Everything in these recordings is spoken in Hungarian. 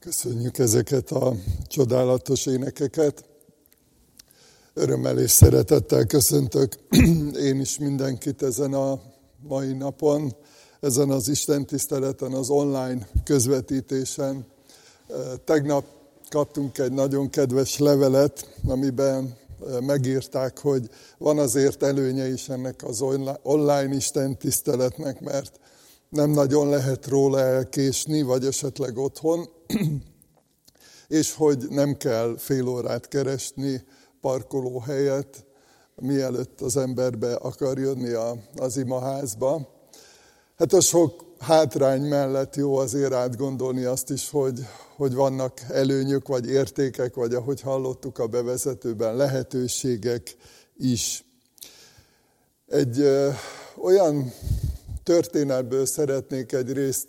Köszönjük ezeket a csodálatos énekeket. Örömmel és szeretettel köszöntök én is mindenkit ezen a mai napon, ezen az Isten tiszteleten, az online közvetítésen. Tegnap kaptunk egy nagyon kedves levelet, amiben megírták, hogy van azért előnye is ennek az online Isten tiszteletnek, mert nem nagyon lehet róla elkésni, vagy esetleg otthon, és hogy nem kell fél órát keresni parkolóhelyet, mielőtt az emberbe akar jönni az imaházba. Hát a sok hátrány mellett jó azért átgondolni azt is, hogy, hogy vannak előnyök, vagy értékek, vagy ahogy hallottuk a bevezetőben, lehetőségek is. Egy ö, olyan történetből szeretnék egy részt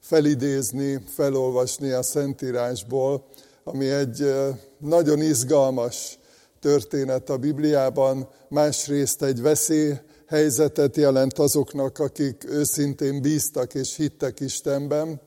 felidézni, felolvasni a Szentírásból, ami egy nagyon izgalmas történet a Bibliában, másrészt egy veszélyhelyzetet jelent azoknak, akik őszintén bíztak és hittek Istenben,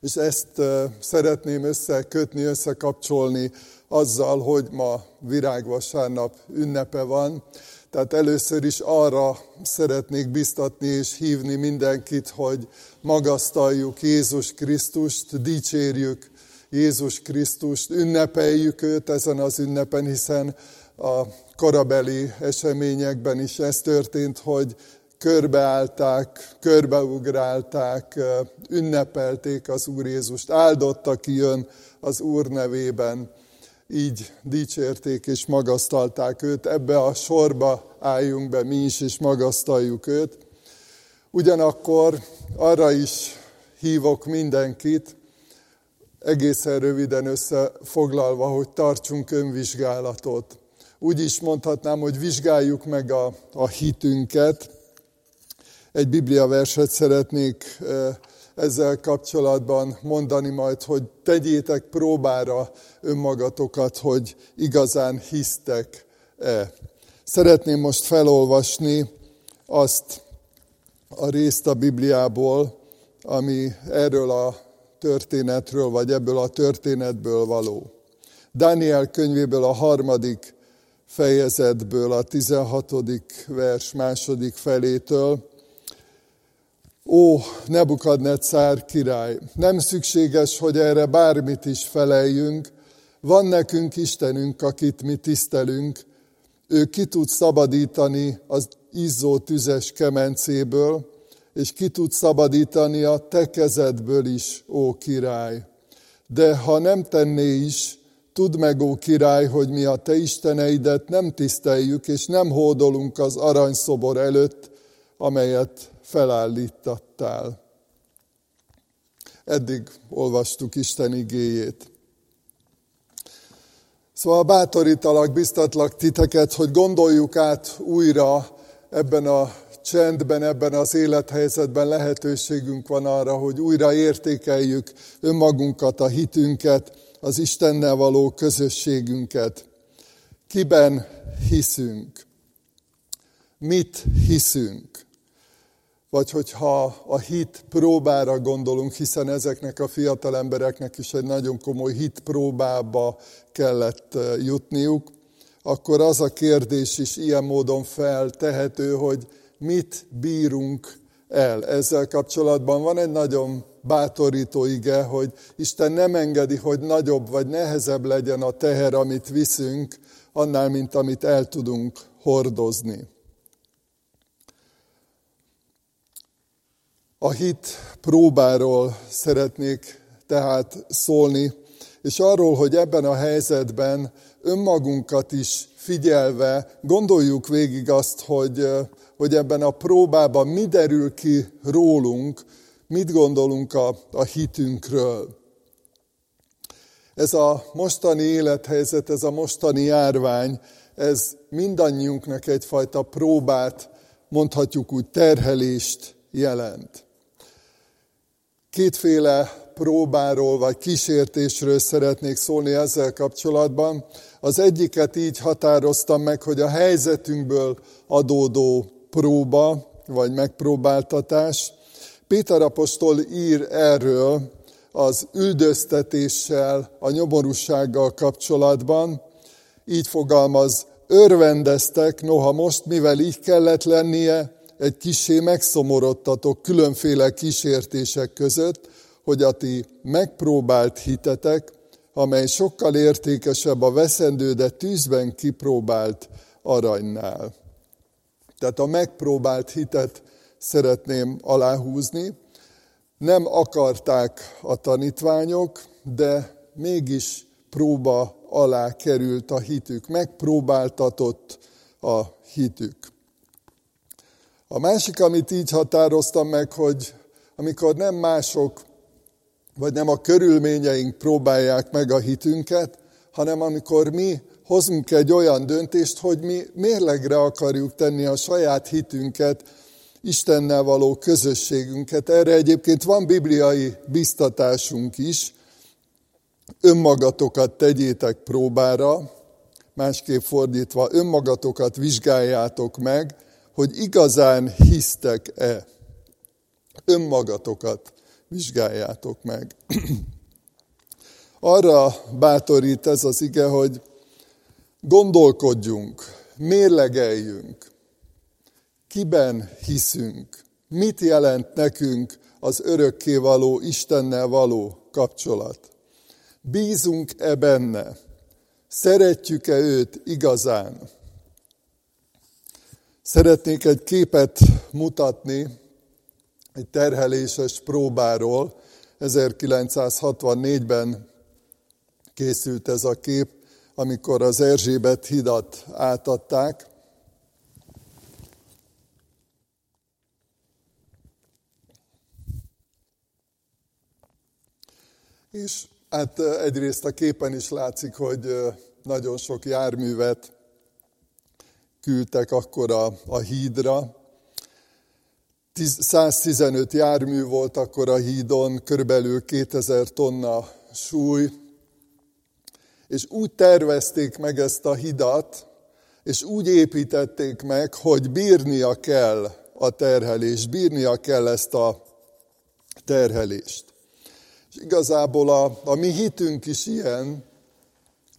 és ezt szeretném összekötni, összekapcsolni azzal, hogy ma virágvasárnap ünnepe van, tehát először is arra szeretnék biztatni és hívni mindenkit, hogy magasztaljuk Jézus Krisztust, dicsérjük Jézus Krisztust, ünnepeljük őt ezen az ünnepen, hiszen a korabeli eseményekben is ez történt, hogy körbeállták, körbeugrálták, ünnepelték az Úr Jézust, áldotta ki jön az Úr nevében így dicsérték és magasztalták őt. Ebbe a sorba álljunk be mi is, és magasztaljuk őt. Ugyanakkor arra is hívok mindenkit, egészen röviden összefoglalva, hogy tartsunk önvizsgálatot. Úgy is mondhatnám, hogy vizsgáljuk meg a, a hitünket. Egy Biblia verset szeretnék eh, ezzel kapcsolatban mondani majd, hogy tegyétek próbára önmagatokat, hogy igazán hisztek-e. Szeretném most felolvasni azt a részt a Bibliából, ami erről a történetről, vagy ebből a történetből való. Dániel könyvéből a harmadik fejezetből, a 16. vers második felétől, Ó, Nebukadnetszár király, nem szükséges, hogy erre bármit is feleljünk, van nekünk Istenünk, akit mi tisztelünk, ő ki tud szabadítani az izzó tüzes kemencéből, és ki tud szabadítani a te kezedből is, ó király. De ha nem tenné is, tudd meg, ó király, hogy mi a te isteneidet nem tiszteljük, és nem hódolunk az aranyszobor előtt, amelyet felállítattál. Eddig olvastuk Isten igéjét. Szóval bátorítalak, biztatlak titeket, hogy gondoljuk át újra ebben a csendben, ebben az élethelyzetben lehetőségünk van arra, hogy újra értékeljük önmagunkat, a hitünket, az Istennel való közösségünket. Kiben hiszünk? Mit hiszünk? Vagy hogyha a hit próbára gondolunk, hiszen ezeknek a fiatal embereknek is egy nagyon komoly hit próbába kellett eh, jutniuk, akkor az a kérdés is ilyen módon feltehető, hogy mit bírunk el. Ezzel kapcsolatban van egy nagyon bátorító ige, hogy Isten nem engedi, hogy nagyobb vagy nehezebb legyen a teher, amit viszünk, annál, mint amit el tudunk hordozni. A hit próbáról szeretnék tehát szólni, és arról, hogy ebben a helyzetben önmagunkat is figyelve gondoljuk végig azt, hogy, hogy ebben a próbában mi derül ki rólunk, mit gondolunk a, a hitünkről. Ez a mostani élethelyzet, ez a mostani járvány, ez mindannyiunknak egyfajta próbát, mondhatjuk úgy terhelést jelent. Kétféle próbáról vagy kísértésről szeretnék szólni ezzel kapcsolatban. Az egyiket így határoztam meg, hogy a helyzetünkből adódó próba vagy megpróbáltatás. Péter apostol ír erről az üldöztetéssel, a nyomorúsággal kapcsolatban. Így fogalmaz, örvendeztek, noha most, mivel így kellett lennie, egy kisé megszomorodtatok különféle kísértések között, hogy a ti megpróbált hitetek, amely sokkal értékesebb a veszendő, de tűzben kipróbált aranynál. Tehát a megpróbált hitet szeretném aláhúzni. Nem akarták a tanítványok, de mégis próba alá került a hitük, megpróbáltatott a hitük. A másik, amit így határoztam meg, hogy amikor nem mások, vagy nem a körülményeink próbálják meg a hitünket, hanem amikor mi hozunk egy olyan döntést, hogy mi mérlegre akarjuk tenni a saját hitünket, Istennel való közösségünket. Erre egyébként van bibliai biztatásunk is. Önmagatokat tegyétek próbára, másképp fordítva, önmagatokat vizsgáljátok meg, hogy igazán hisztek-e. Önmagatokat vizsgáljátok meg. Arra bátorít ez az ige, hogy gondolkodjunk, mérlegeljünk, kiben hiszünk, mit jelent nekünk az örökkévaló Istennel való kapcsolat. Bízunk-e benne? Szeretjük-e őt igazán? Szeretnék egy képet mutatni egy terheléses próbáról. 1964-ben készült ez a kép, amikor az Erzsébet hidat átadták. És hát egyrészt a képen is látszik, hogy nagyon sok járművet küldtek akkor a, a hídra. 115 jármű volt akkor a hídon, körülbelül 2000 tonna súly, és úgy tervezték meg ezt a hidat, és úgy építették meg, hogy bírnia kell a terhelést, bírnia kell ezt a terhelést. És igazából a, a mi hitünk is ilyen,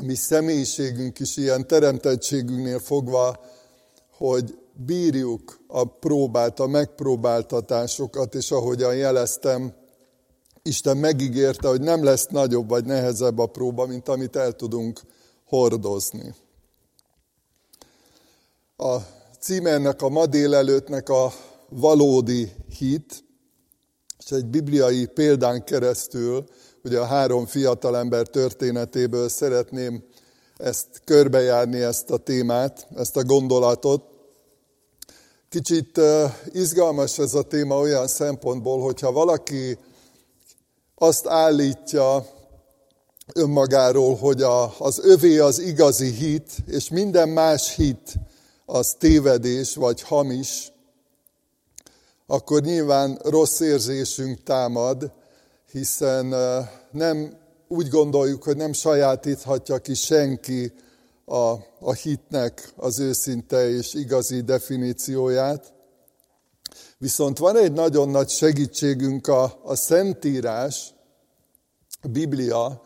mi személyiségünk is ilyen, teremtettségünknél fogva, hogy bírjuk a próbát, a megpróbáltatásokat, és ahogyan jeleztem, Isten megígérte, hogy nem lesz nagyobb vagy nehezebb a próba, mint amit el tudunk hordozni. A címernek a ma délelőttnek a valódi hit, és egy bibliai példán keresztül, ugye a három fiatalember történetéből szeretném ezt körbejárni, ezt a témát, ezt a gondolatot. Kicsit izgalmas ez a téma olyan szempontból, hogyha valaki azt állítja önmagáról, hogy a, az övé az igazi hit, és minden más hit az tévedés vagy hamis, akkor nyilván rossz érzésünk támad, hiszen nem úgy gondoljuk, hogy nem sajátíthatja ki senki a, a hitnek az őszinte és igazi definícióját. Viszont van egy nagyon nagy segítségünk a, a Szentírás, a Biblia,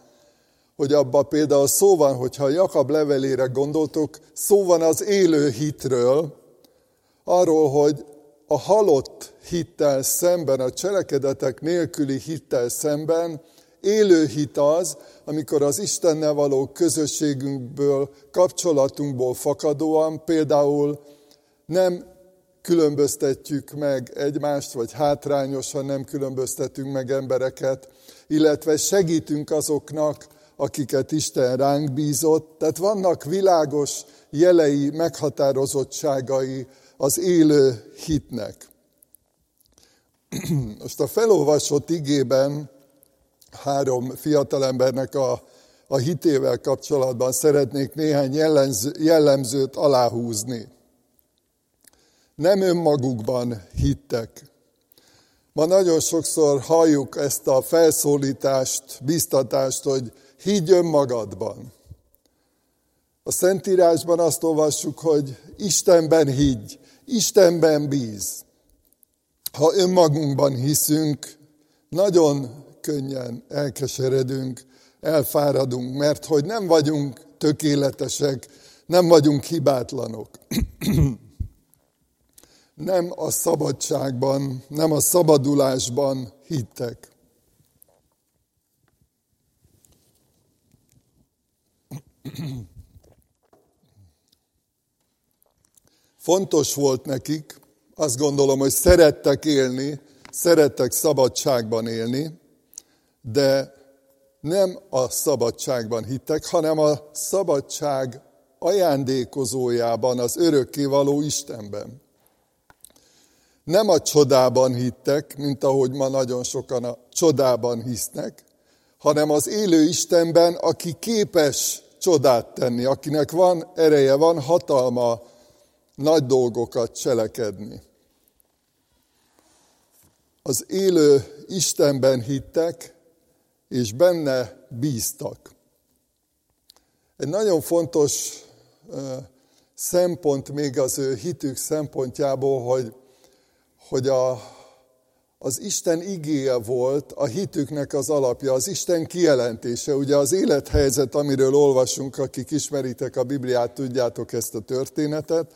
hogy abba például szó van, hogyha Jakab levelére gondoltok, szó van az élő hitről, arról, hogy a halott hittel szemben, a cselekedetek nélküli hittel szemben élő hit az, amikor az Istennel való közösségünkből, kapcsolatunkból fakadóan például nem különböztetjük meg egymást, vagy hátrányosan nem különböztetünk meg embereket, illetve segítünk azoknak, akiket Isten ránk bízott. Tehát vannak világos jelei, meghatározottságai az élő hitnek. Most a felolvasott igében három fiatalembernek a, a hitével kapcsolatban szeretnék néhány jellemzőt aláhúzni. Nem önmagukban hittek. Ma nagyon sokszor halljuk ezt a felszólítást, biztatást, hogy higgy önmagadban. A Szentírásban azt olvassuk, hogy Istenben higgy, Istenben bíz. Ha önmagunkban hiszünk, nagyon könnyen elkeseredünk, elfáradunk, mert hogy nem vagyunk tökéletesek, nem vagyunk hibátlanok. nem a szabadságban, nem a szabadulásban hittek. Fontos volt nekik, azt gondolom, hogy szerettek élni, szerettek szabadságban élni, de nem a szabadságban hittek, hanem a szabadság ajándékozójában, az örökkévaló Istenben. Nem a csodában hittek, mint ahogy ma nagyon sokan a csodában hisznek, hanem az élő Istenben, aki képes csodát tenni, akinek van ereje, van hatalma nagy dolgokat cselekedni. Az élő Istenben hittek, és benne bíztak. Egy nagyon fontos szempont még az ő hitük szempontjából, hogy, hogy a, az Isten igéje volt a hitüknek az alapja, az Isten kijelentése. Ugye az élethelyzet, amiről olvasunk, akik ismeritek a Bibliát, tudjátok ezt a történetet.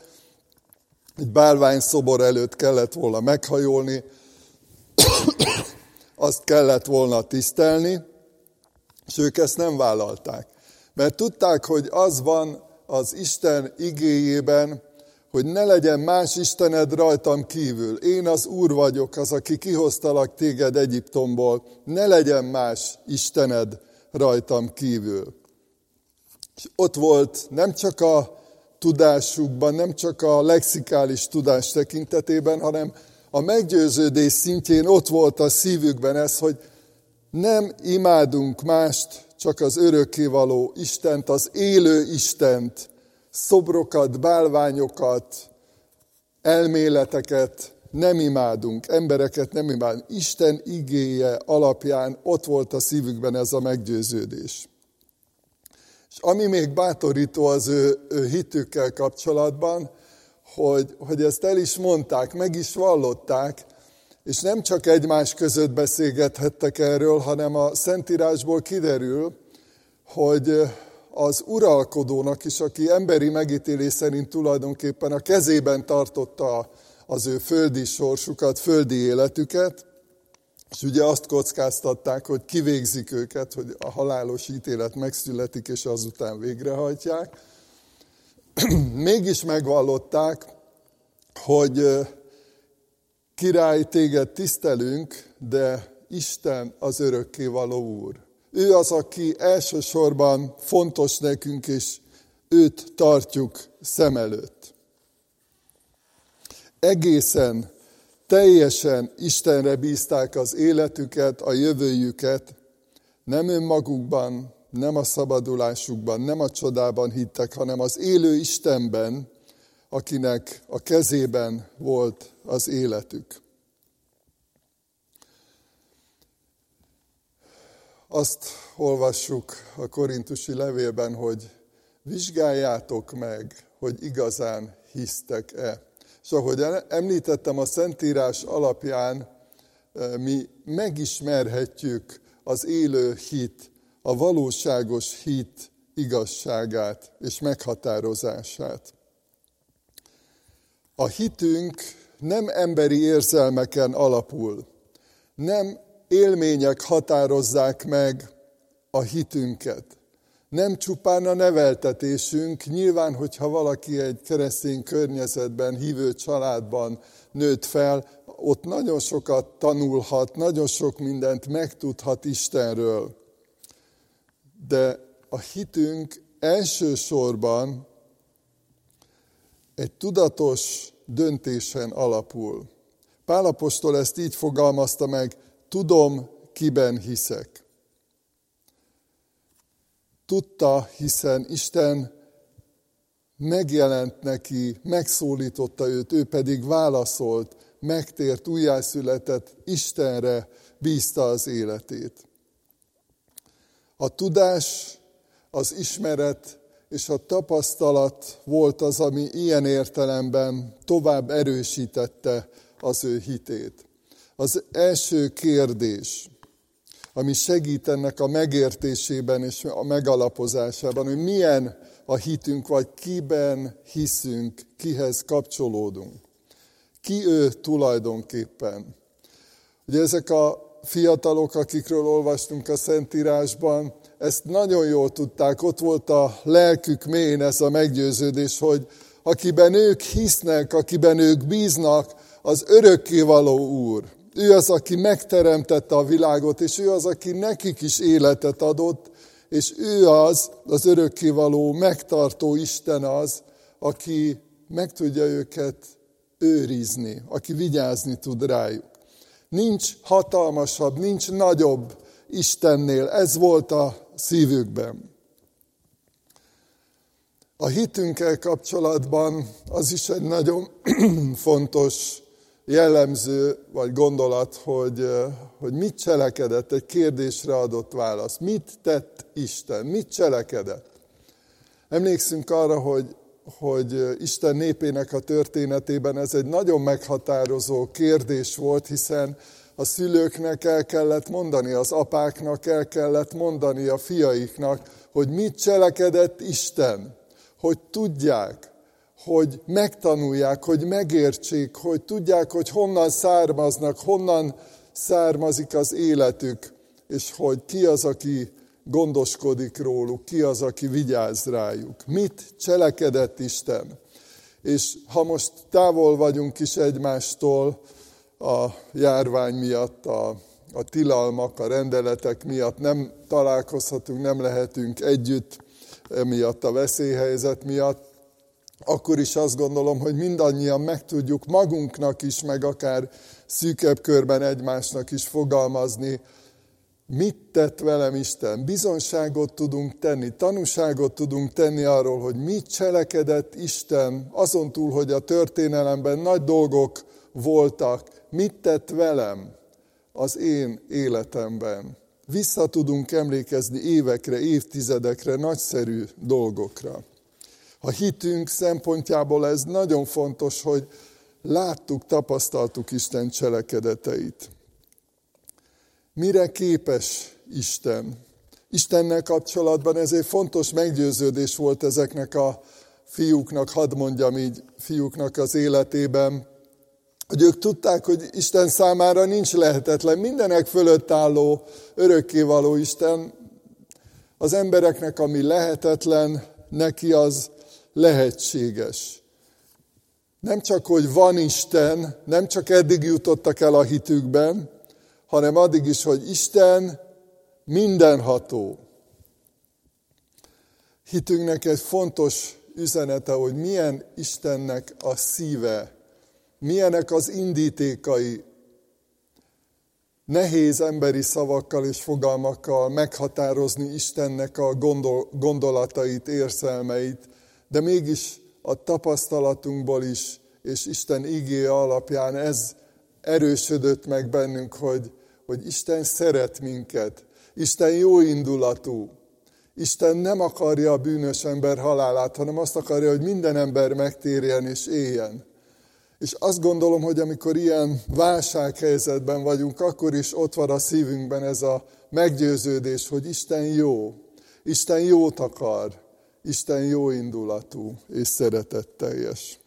Egy bálvány szobor előtt kellett volna meghajolni, azt kellett volna tisztelni, és ők ezt nem vállalták. Mert tudták, hogy az van az Isten igéjében, hogy ne legyen más Istened rajtam kívül. Én az Úr vagyok, az, aki kihoztalak téged Egyiptomból. Ne legyen más Istened rajtam kívül. És ott volt nem csak a tudásukban, nem csak a lexikális tudás tekintetében, hanem a meggyőződés szintjén ott volt a szívükben ez, hogy nem imádunk mást, csak az örökkévaló Istent, az élő Istent, szobrokat, bálványokat, elméleteket nem imádunk, embereket nem imádunk. Isten igéje alapján ott volt a szívükben ez a meggyőződés. Ami még bátorító az ő, ő hitükkel kapcsolatban, hogy, hogy ezt el is mondták, meg is vallották, és nem csak egymás között beszélgethettek erről, hanem a Szentírásból kiderül, hogy az uralkodónak is, aki emberi megítélés szerint tulajdonképpen a kezében tartotta az ő földi sorsukat, földi életüket, és ugye azt kockáztatták, hogy kivégzik őket, hogy a halálos ítélet megszületik, és azután végrehajtják. Mégis megvallották, hogy király, téged tisztelünk, de Isten az örökkévaló Úr. Ő az, aki elsősorban fontos nekünk, és őt tartjuk szem előtt. Egészen, teljesen Istenre bízták az életüket, a jövőjüket, nem önmagukban, nem a szabadulásukban, nem a csodában hittek, hanem az élő Istenben, akinek a kezében volt az életük. Azt olvassuk a korintusi levélben, hogy vizsgáljátok meg, hogy igazán hisztek-e. És ahogy említettem, a Szentírás alapján mi megismerhetjük az élő hit, a valóságos hit igazságát és meghatározását. A hitünk nem emberi érzelmeken alapul, nem élmények határozzák meg a hitünket. Nem csupán a neveltetésünk, nyilván, hogyha valaki egy keresztény környezetben, hívő családban nőtt fel, ott nagyon sokat tanulhat, nagyon sok mindent megtudhat Istenről. De a hitünk elsősorban egy tudatos döntésen alapul. Pálapostól ezt így fogalmazta meg, tudom, kiben hiszek. Tudta, hiszen Isten megjelent neki, megszólította őt, ő pedig válaszolt, megtért, újjászületett, Istenre bízta az életét. A tudás, az ismeret és a tapasztalat volt az, ami ilyen értelemben tovább erősítette az ő hitét. Az első kérdés, ami segít ennek a megértésében és a megalapozásában, hogy milyen a hitünk, vagy kiben hiszünk, kihez kapcsolódunk. Ki ő tulajdonképpen. Ugye ezek a fiatalok, akikről olvastunk a Szentírásban, ezt nagyon jól tudták, ott volt a lelkük mén ez a meggyőződés, hogy akiben ők hisznek, akiben ők bíznak, az örökkévaló Úr. Ő az, aki megteremtette a világot, és ő az, aki nekik is életet adott, és ő az, az örökkévaló, megtartó Isten az, aki meg tudja őket őrizni, aki vigyázni tud rájuk. Nincs hatalmasabb, nincs nagyobb Istennél. Ez volt a szívükben. A hitünkkel kapcsolatban az is egy nagyon fontos jellemző vagy gondolat, hogy, hogy mit cselekedett, egy kérdésre adott válasz. Mit tett Isten? Mit cselekedett? Emlékszünk arra, hogy, hogy Isten népének a történetében ez egy nagyon meghatározó kérdés volt, hiszen a szülőknek el kellett mondani, az apáknak el kellett mondani a fiaiknak, hogy mit cselekedett Isten, hogy tudják, hogy megtanulják, hogy megértsék, hogy tudják, hogy honnan származnak, honnan származik az életük, és hogy ki az, aki gondoskodik róluk, ki az, aki vigyáz rájuk. Mit cselekedett Isten? És ha most távol vagyunk is egymástól a járvány miatt, a, a tilalmak, a rendeletek miatt nem találkozhatunk, nem lehetünk együtt, emiatt a veszélyhelyzet miatt, akkor is azt gondolom, hogy mindannyian meg tudjuk magunknak is, meg akár szűkebb körben egymásnak is fogalmazni, mit tett velem Isten. Bizonságot tudunk tenni, tanúságot tudunk tenni arról, hogy mit cselekedett Isten, azon túl, hogy a történelemben nagy dolgok voltak, mit tett velem az én életemben. Vissza tudunk emlékezni évekre, évtizedekre, nagyszerű dolgokra. A hitünk szempontjából ez nagyon fontos, hogy láttuk, tapasztaltuk Isten cselekedeteit. Mire képes Isten? Istennel kapcsolatban ez egy fontos meggyőződés volt ezeknek a fiúknak, hadd mondjam így, fiúknak az életében, hogy ők tudták, hogy Isten számára nincs lehetetlen, mindenek fölött álló, örökkévaló Isten, az embereknek, ami lehetetlen, neki az lehetséges. Nem csak, hogy van Isten, nem csak eddig jutottak el a hitükben, hanem addig is, hogy Isten mindenható. Hitünknek egy fontos üzenete, hogy milyen Istennek a szíve, milyenek az indítékai. Nehéz emberi szavakkal és fogalmakkal meghatározni Istennek a gondol, gondolatait, érzelmeit, de mégis a tapasztalatunkból is, és Isten igéje alapján ez erősödött meg bennünk, hogy, hogy Isten szeret minket, Isten jó indulatú, Isten nem akarja a bűnös ember halálát, hanem azt akarja, hogy minden ember megtérjen és éljen. És azt gondolom, hogy amikor ilyen válsághelyzetben vagyunk, akkor is ott van a szívünkben ez a meggyőződés, hogy Isten jó, Isten jót akar, Isten jó indulatú és szeretetteljes.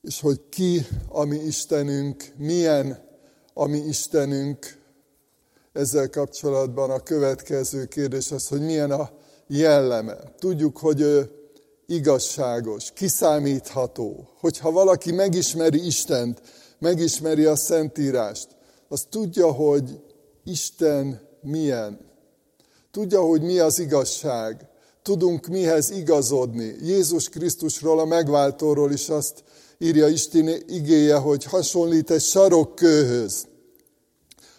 És hogy ki a mi Istenünk, milyen a mi Istenünk, ezzel kapcsolatban a következő kérdés az, hogy milyen a jelleme. Tudjuk, hogy ő igazságos, kiszámítható. Hogyha valaki megismeri Istent, megismeri a Szentírást, az tudja, hogy Isten milyen. Tudja, hogy mi az igazság. Tudunk mihez igazodni. Jézus Krisztusról, a megváltóról is azt írja Isten igéje, hogy hasonlít egy sarokkőhöz,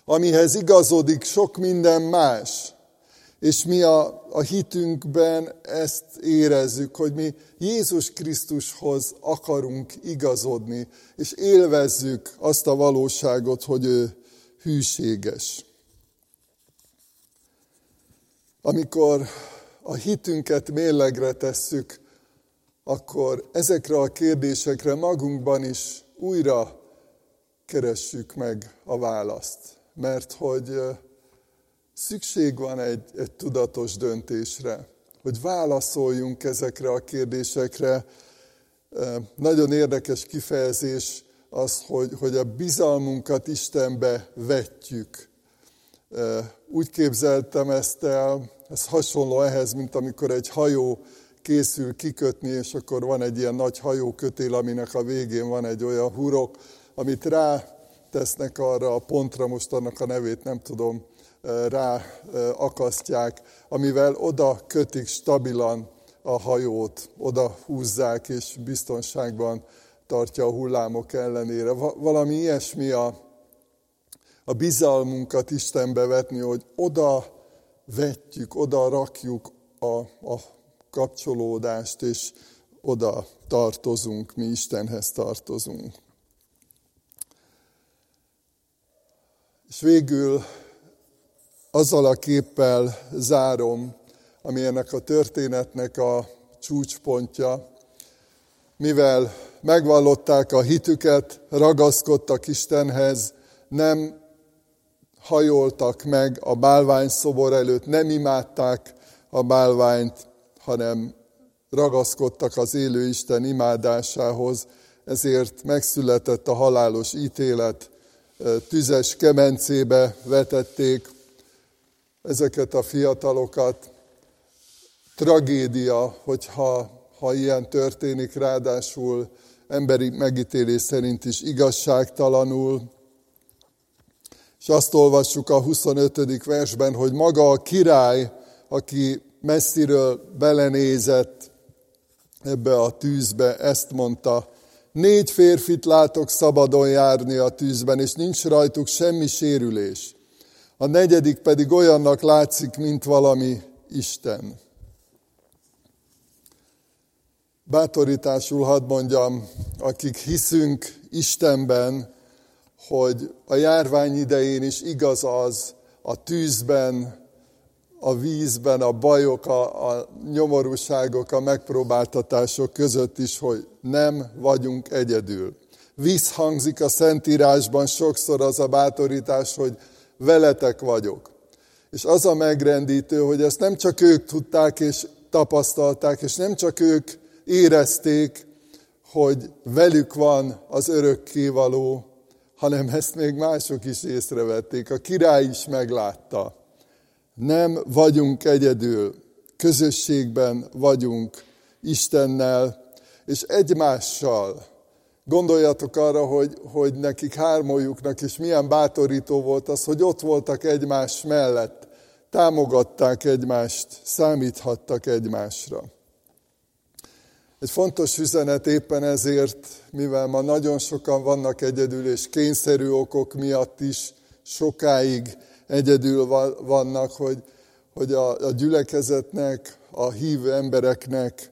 amihez igazodik sok minden más. És mi a, a hitünkben ezt érezzük, hogy mi Jézus Krisztushoz akarunk igazodni, és élvezzük azt a valóságot, hogy ő hűséges. Amikor a hitünket mérlegre tesszük, akkor ezekre a kérdésekre magunkban is újra keressük meg a választ. mert hogy szükség van egy, egy tudatos döntésre, hogy válaszoljunk ezekre a kérdésekre. Nagyon érdekes kifejezés az, hogy, hogy a bizalmunkat Istenbe vetjük. Úgy képzeltem ezt el, ez hasonló ehhez, mint amikor egy hajó készül kikötni, és akkor van egy ilyen nagy hajókötél, aminek a végén van egy olyan hurok, amit rá tesznek arra a pontra, most annak a nevét nem tudom, rá akasztják, amivel oda kötik stabilan a hajót, oda húzzák, és biztonságban tartja a hullámok ellenére. Valami ilyesmi a, a bizalmunkat Istenbe vetni, hogy oda vetjük, oda rakjuk a, a kapcsolódást, és oda tartozunk, mi Istenhez tartozunk. És végül azzal a képpel zárom, ami ennek a történetnek a csúcspontja, mivel megvallották a hitüket, ragaszkodtak Istenhez, nem hajoltak meg a bálvány szobor előtt, nem imádták a bálványt, hanem ragaszkodtak az élő Isten imádásához, ezért megszületett a halálos ítélet, tüzes kemencébe vetették ezeket a fiatalokat. Tragédia, hogyha ha ilyen történik, ráadásul emberi megítélés szerint is igazságtalanul. És azt olvassuk a 25. versben, hogy maga a király, aki messziről belenézett ebbe a tűzbe, ezt mondta, négy férfit látok szabadon járni a tűzben, és nincs rajtuk semmi sérülés. A negyedik pedig olyannak látszik, mint valami Isten. Bátorításul hadd mondjam, akik hiszünk Istenben, hogy a járvány idején is igaz az, a tűzben, a vízben, a bajok, a, a nyomorúságok, a megpróbáltatások között is, hogy nem vagyunk egyedül. Visszhangzik a Szentírásban sokszor az a bátorítás, hogy veletek vagyok. És az a megrendítő, hogy ezt nem csak ők tudták és tapasztalták, és nem csak ők érezték, hogy velük van az örökkévaló, hanem ezt még mások is észrevették. A király is meglátta. Nem vagyunk egyedül, közösségben vagyunk Istennel, és egymással. Gondoljatok arra, hogy, hogy nekik hármójuknak is milyen bátorító volt az, hogy ott voltak egymás mellett, támogatták egymást, számíthattak egymásra. Egy fontos üzenet éppen ezért, mivel ma nagyon sokan vannak egyedül, és kényszerű okok miatt is sokáig egyedül vannak, hogy, hogy a, a gyülekezetnek, a hívő embereknek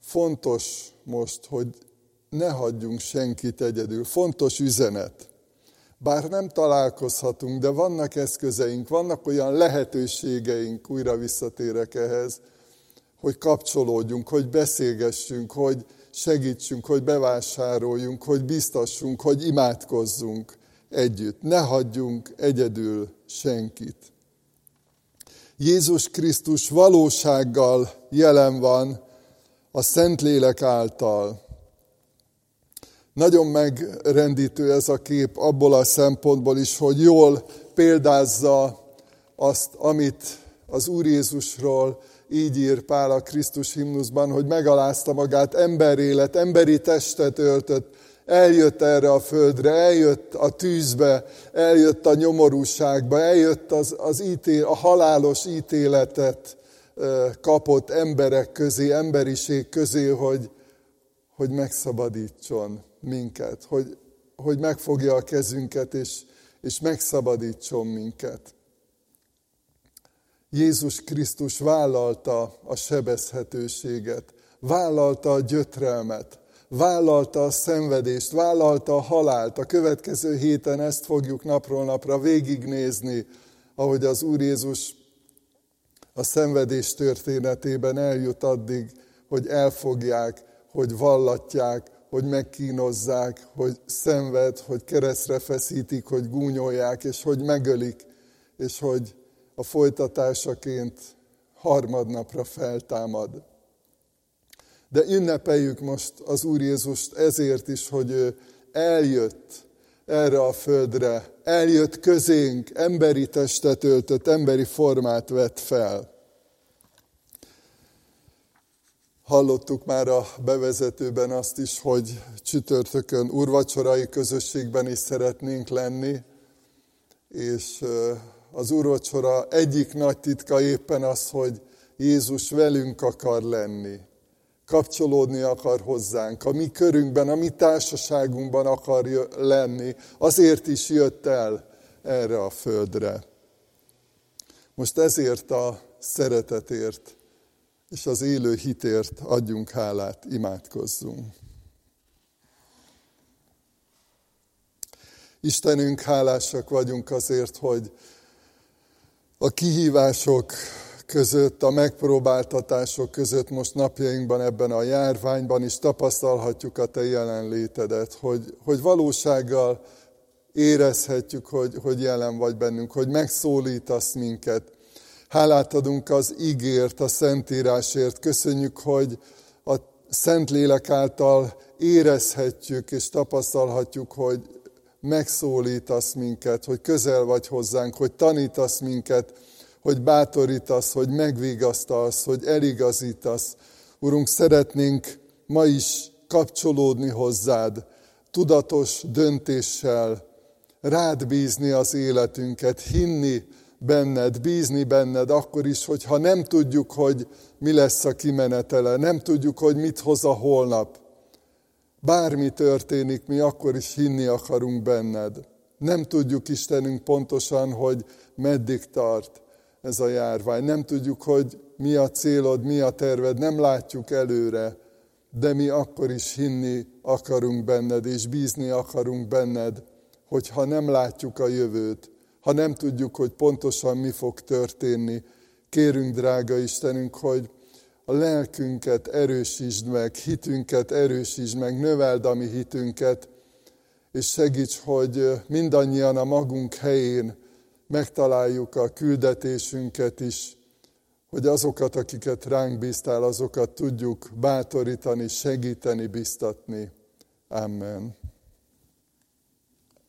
fontos most, hogy ne hagyjunk senkit egyedül. Fontos üzenet. Bár nem találkozhatunk, de vannak eszközeink, vannak olyan lehetőségeink, újra visszatérek ehhez, hogy kapcsolódjunk, hogy beszélgessünk, hogy segítsünk, hogy bevásároljunk, hogy biztassunk, hogy imádkozzunk együtt. Ne hagyjunk egyedül senkit. Jézus Krisztus valósággal jelen van a Szentlélek által. Nagyon megrendítő ez a kép abból a szempontból is, hogy jól példázza azt, amit az Úr Jézusról így ír Pál a Krisztus himnuszban, hogy megalázta magát, emberélet, emberi testet öltött, eljött erre a földre, eljött a tűzbe, eljött a nyomorúságba, eljött az, az ítél, a halálos ítéletet kapott emberek közé, emberiség közé, hogy, hogy megszabadítson minket, hogy, hogy megfogja a kezünket, és, és megszabadítson minket. Jézus Krisztus vállalta a sebezhetőséget, vállalta a gyötrelmet, vállalta a szenvedést, vállalta a halált. A következő héten ezt fogjuk napról napra végignézni, ahogy az Úr Jézus a szenvedés történetében eljut addig, hogy elfogják, hogy vallatják, hogy megkínozzák, hogy szenved, hogy keresztre feszítik, hogy gúnyolják, és hogy megölik, és hogy a folytatásaként harmadnapra feltámad. De ünnepeljük most az Úr Jézust ezért is, hogy ő eljött erre a földre, eljött közénk, emberi testet öltött, emberi formát vett fel. Hallottuk már a bevezetőben azt is, hogy csütörtökön urvacsorai közösségben is szeretnénk lenni, és az urvacsora egyik nagy titka éppen az, hogy Jézus velünk akar lenni kapcsolódni akar hozzánk, a mi körünkben, a mi társaságunkban akar lenni, azért is jött el erre a földre. Most ezért a szeretetért és az élő hitért adjunk hálát, imádkozzunk. Istenünk, hálásak vagyunk azért, hogy a kihívások között, a megpróbáltatások között most napjainkban ebben a járványban is tapasztalhatjuk a Te jelenlétedet, hogy, hogy valósággal érezhetjük, hogy, hogy jelen vagy bennünk, hogy megszólítasz minket. Hálát adunk az ígért, a Szentírásért. Köszönjük, hogy a Szentlélek által érezhetjük és tapasztalhatjuk, hogy megszólítasz minket, hogy közel vagy hozzánk, hogy tanítasz minket, hogy bátorítasz, hogy megvigasztalsz, hogy eligazítasz. Urunk, szeretnénk ma is kapcsolódni hozzád, tudatos döntéssel, rád bízni az életünket, hinni benned, bízni benned, akkor is, hogyha nem tudjuk, hogy mi lesz a kimenetele, nem tudjuk, hogy mit hoz a holnap. Bármi történik, mi akkor is hinni akarunk benned. Nem tudjuk, Istenünk, pontosan, hogy meddig tart ez a járvány. Nem tudjuk, hogy mi a célod, mi a terved, nem látjuk előre, de mi akkor is hinni akarunk benned, és bízni akarunk benned, hogyha nem látjuk a jövőt, ha nem tudjuk, hogy pontosan mi fog történni. Kérünk, drága Istenünk, hogy a lelkünket erősítsd meg, hitünket erősítsd meg, növeld a mi hitünket, és segíts, hogy mindannyian a magunk helyén megtaláljuk a küldetésünket is, hogy azokat, akiket ránk bíztál, azokat tudjuk bátorítani, segíteni, biztatni. Amen.